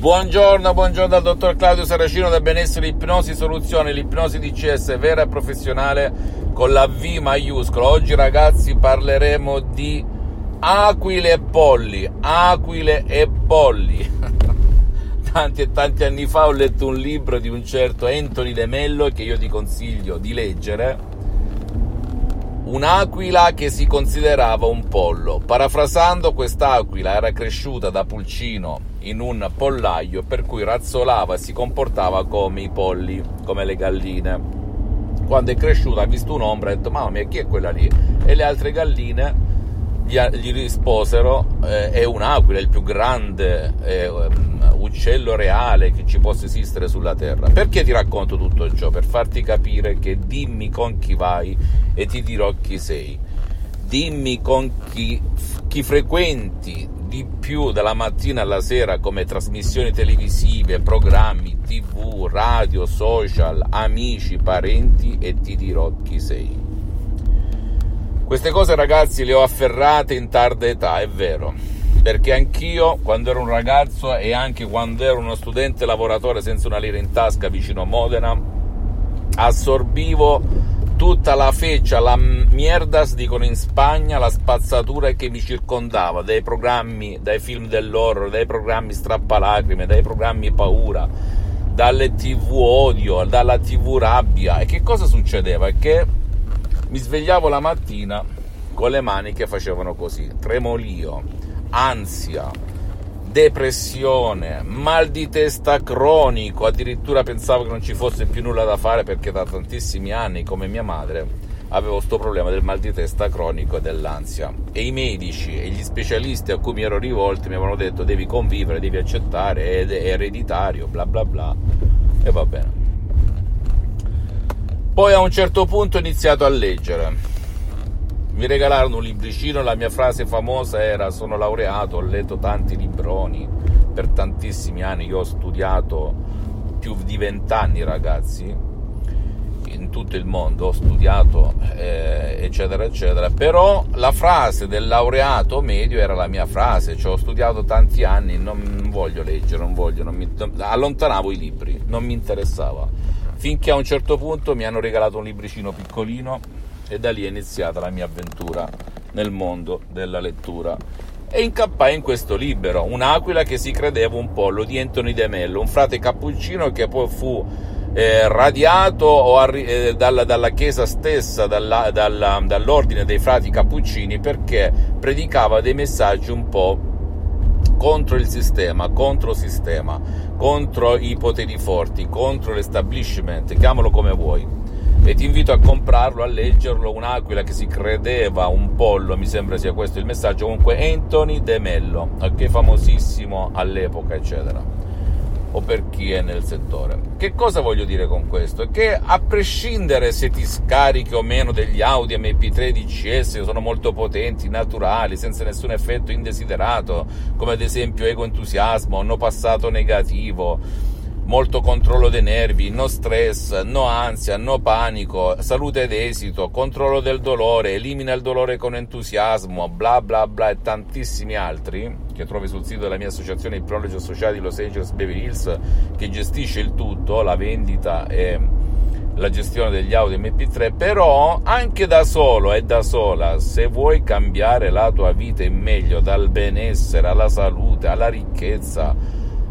Buongiorno, buongiorno dal dottor Claudio Saracino da Benessere Ipnosi Soluzione, l'ipnosi DCS vera e professionale con la V maiuscola. Oggi ragazzi parleremo di aquile e polli, aquile e polli. tanti e tanti anni fa ho letto un libro di un certo Anthony De Mello che io ti consiglio di leggere un'aquila che si considerava un pollo. Parafrasando, quest'aquila era cresciuta da pulcino in un pollaio per cui razzolava e si comportava come i polli, come le galline. Quando è cresciuta ha visto un'ombra e ha detto mamma mia chi è quella lì? E le altre galline gli, risposero eh, è un'aquila, il più grande eh, uccello reale che ci possa esistere sulla Terra. Perché ti racconto tutto ciò? Per farti capire che dimmi con chi vai e ti dirò chi sei. Dimmi con chi, chi frequenti di più dalla mattina alla sera come trasmissioni televisive, programmi, tv, radio, social, amici, parenti e ti dirò chi sei. Queste cose ragazzi le ho afferrate in tarda età, è vero perché anch'io quando ero un ragazzo e anche quando ero uno studente lavoratore senza una lira in tasca vicino a Modena assorbivo tutta la feccia, la mierdas dicono in Spagna, la spazzatura che mi circondava dai programmi, dai film dell'horror, dai programmi strappalacrime, dai programmi paura, dalle tv odio, dalla tv rabbia. E che cosa succedeva? Che mi svegliavo la mattina con le mani che facevano così, tremolio, ansia, depressione, mal di testa cronico, addirittura pensavo che non ci fosse più nulla da fare perché da tantissimi anni, come mia madre, avevo questo problema del mal di testa cronico e dell'ansia. E i medici e gli specialisti a cui mi ero rivolto mi avevano detto devi convivere, devi accettare, è ereditario, bla bla bla. E va bene. Poi a un certo punto ho iniziato a leggere mi regalarono un libricino, la mia frase famosa era sono laureato, ho letto tanti libroni per tantissimi anni, io ho studiato più di vent'anni ragazzi, in tutto il mondo ho studiato eh, eccetera eccetera, però la frase del laureato medio era la mia frase, cioè ho studiato tanti anni, non voglio leggere, non voglio, non mi, allontanavo i libri, non mi interessava, finché a un certo punto mi hanno regalato un libricino piccolino e da lì è iniziata la mia avventura nel mondo della lettura. E incappai in questo libro, un'aquila che si credeva un pollo di Anthony De Mello, un frate cappuccino che poi fu eh, radiato arri- eh, dalla, dalla, chiesa stessa, dalla, dalla, dall'ordine dei frati cappuccini, perché predicava dei messaggi un po' contro il sistema, contro il sistema, contro i poteri forti, contro l'establishment, chiamalo come vuoi e ti invito a comprarlo, a leggerlo, un'aquila che si credeva un pollo, mi sembra sia questo il messaggio, comunque Anthony De Mello, che è famosissimo all'epoca, eccetera, o per chi è nel settore. Che cosa voglio dire con questo? Che a prescindere se ti scarichi o meno degli Audi MP3 DCS, sono molto potenti, naturali, senza nessun effetto indesiderato, come ad esempio ego entusiasmo, no passato negativo, molto controllo dei nervi, no stress, no ansia, no panico, salute ed esito, controllo del dolore, elimina il dolore con entusiasmo, bla bla bla e tantissimi altri che trovi sul sito della mia associazione Ipnologi Associati Los Angeles Beverly Hills che gestisce il tutto, la vendita e la gestione degli audio MP3, però anche da solo e da sola, se vuoi cambiare la tua vita in meglio, dal benessere alla salute, alla ricchezza,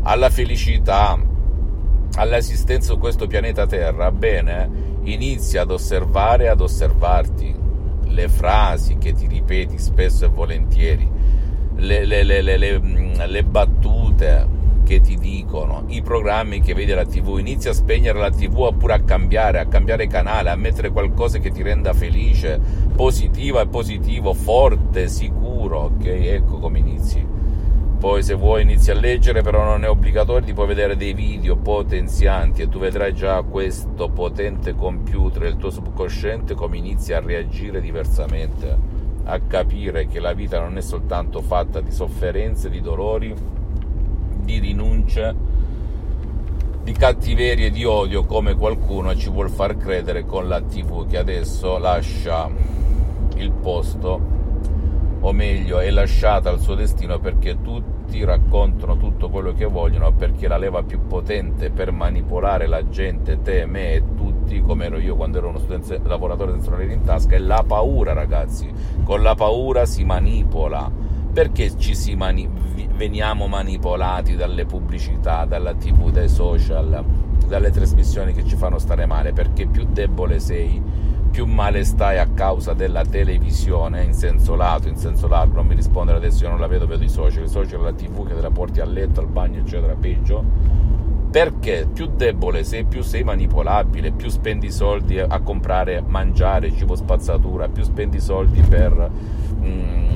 alla felicità, all'esistenza su questo pianeta Terra, bene, inizia ad osservare ad osservarti le frasi che ti ripeti spesso e volentieri, le, le, le, mm, le, battute che ti dicono, i programmi che vedi alla tv, inizia a spegnere la tv oppure a cambiare, a cambiare canale, a mettere qualcosa che ti renda felice, positivo e positivo, forte, sicuro, ok? Ecco come inizi Poi se vuoi inizi a leggere, però non è obbligatorio, ti puoi vedere dei video potenzianti e tu vedrai già questo potente computer, il tuo subconsciente, come inizia a reagire diversamente, a capire che la vita non è soltanto fatta di sofferenze, di dolori, di rinunce, di cattiverie, di odio, come qualcuno ci vuol far credere con la TV che adesso lascia il posto o meglio è lasciata al suo destino perché tutti raccontano tutto quello che vogliono, perché la leva più potente per manipolare la gente, te, me e tutti, come ero io quando ero uno studente lavoratore senza una in tasca, è la paura ragazzi, con la paura si manipola, perché ci si mani- veniamo manipolati dalle pubblicità, dalla tv, dai social, dalle trasmissioni che ci fanno stare male, perché più debole sei, più male stai a causa della televisione in senso lato, in senso largo, non mi rispondere adesso, io non la vedo, vedo i social, i social, la tv che te la porti a letto, al bagno, eccetera, peggio, perché più debole sei, più sei manipolabile, più spendi soldi a comprare, mangiare, cibo spazzatura, più spendi soldi per mm,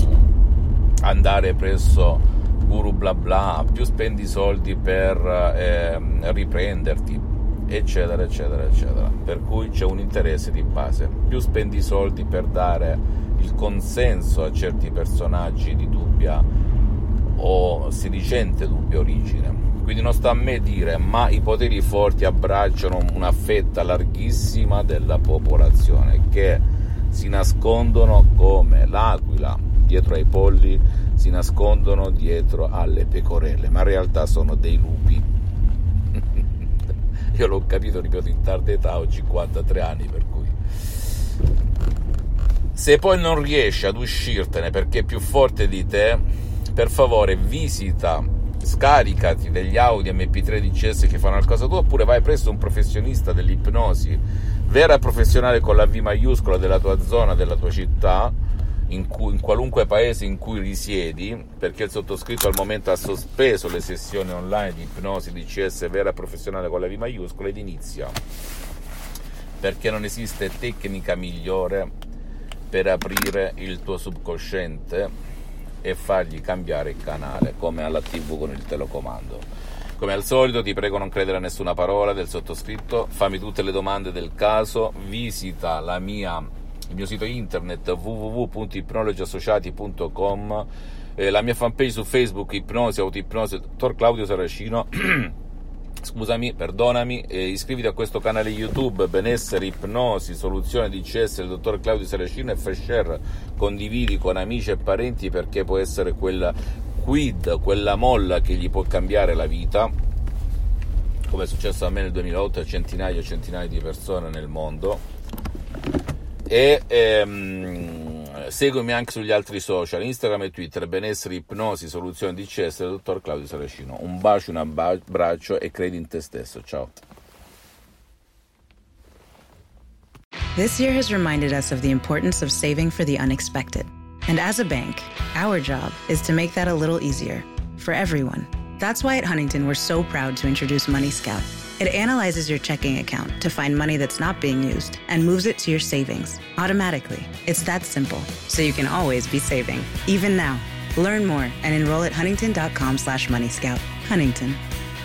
andare presso guru bla bla, più spendi soldi per eh, riprenderti, eccetera, eccetera, eccetera. Per cui c'è un interesse di base. Più spendi soldi per dare il consenso a certi personaggi di dubbia o sedicente dubbia origine. Quindi non sta a me dire, ma i poteri forti abbracciano una fetta larghissima della popolazione che si nascondono come l'aquila dietro ai polli, si nascondono dietro alle pecorelle, ma in realtà sono dei lupi io l'ho capito, ripeto, in tarda età, ho 53 anni, per cui... Se poi non riesci ad uscirtene perché è più forte di te, per favore visita, scaricati degli audio MP3 DCS che fanno al caso tuo, oppure vai presso un professionista dell'ipnosi, vera professionale con la V maiuscola della tua zona, della tua città, in, cui, in, qualunque paese in cui risiedi, perché il sottoscritto al momento ha sospeso le sessioni online di ipnosi di CS vera professionale con la V maiuscola ed inizia, perché non esiste tecnica migliore per aprire il tuo subconsciente e fargli cambiare il canale, come alla TV con il telecomando. Come al solito ti prego non credere a nessuna parola del sottoscritto, fammi tutte le domande del caso, visita la mia il mio sito internet www.ipnologiassociati.com, eh, la mia fanpage su Facebook Ipnosi, Autoipnosi, dottor Claudio Saracino. Scusami, perdonami, eh, iscriviti a questo canale YouTube Benessere, Ipnosi, Soluzione DCS del dottor Claudio Saracino e fai share, condividi con amici e parenti perché può essere quella quid, quella molla che gli può cambiare la vita come è successo a me nel 2008 a centinaia e centinaia di persone nel mondo e ehm, seguimi anche sugli altri social, Instagram e Twitter, benessere, ipnosi, soluzione DCS del dottor Claudio Saracino. Un bacio, un abbraccio e credi in te stesso. Ciao. This year has reminded us of the importance of saving for the unexpected. And as a bank, our job is to make that a little easier for everyone. That's why at Huntington, we're so proud to introduce Money Scout It analyzes your checking account to find money that's not being used and moves it to your savings automatically. It's that simple, so you can always be saving, even now. Learn more and enroll at huntington.com slash moneyscout. Huntington.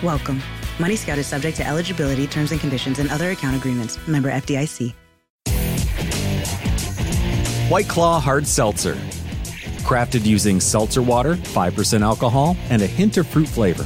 Welcome. Money Scout is subject to eligibility, terms and conditions, and other account agreements. Member FDIC. White Claw Hard Seltzer. Crafted using seltzer water, 5% alcohol, and a hint of fruit flavor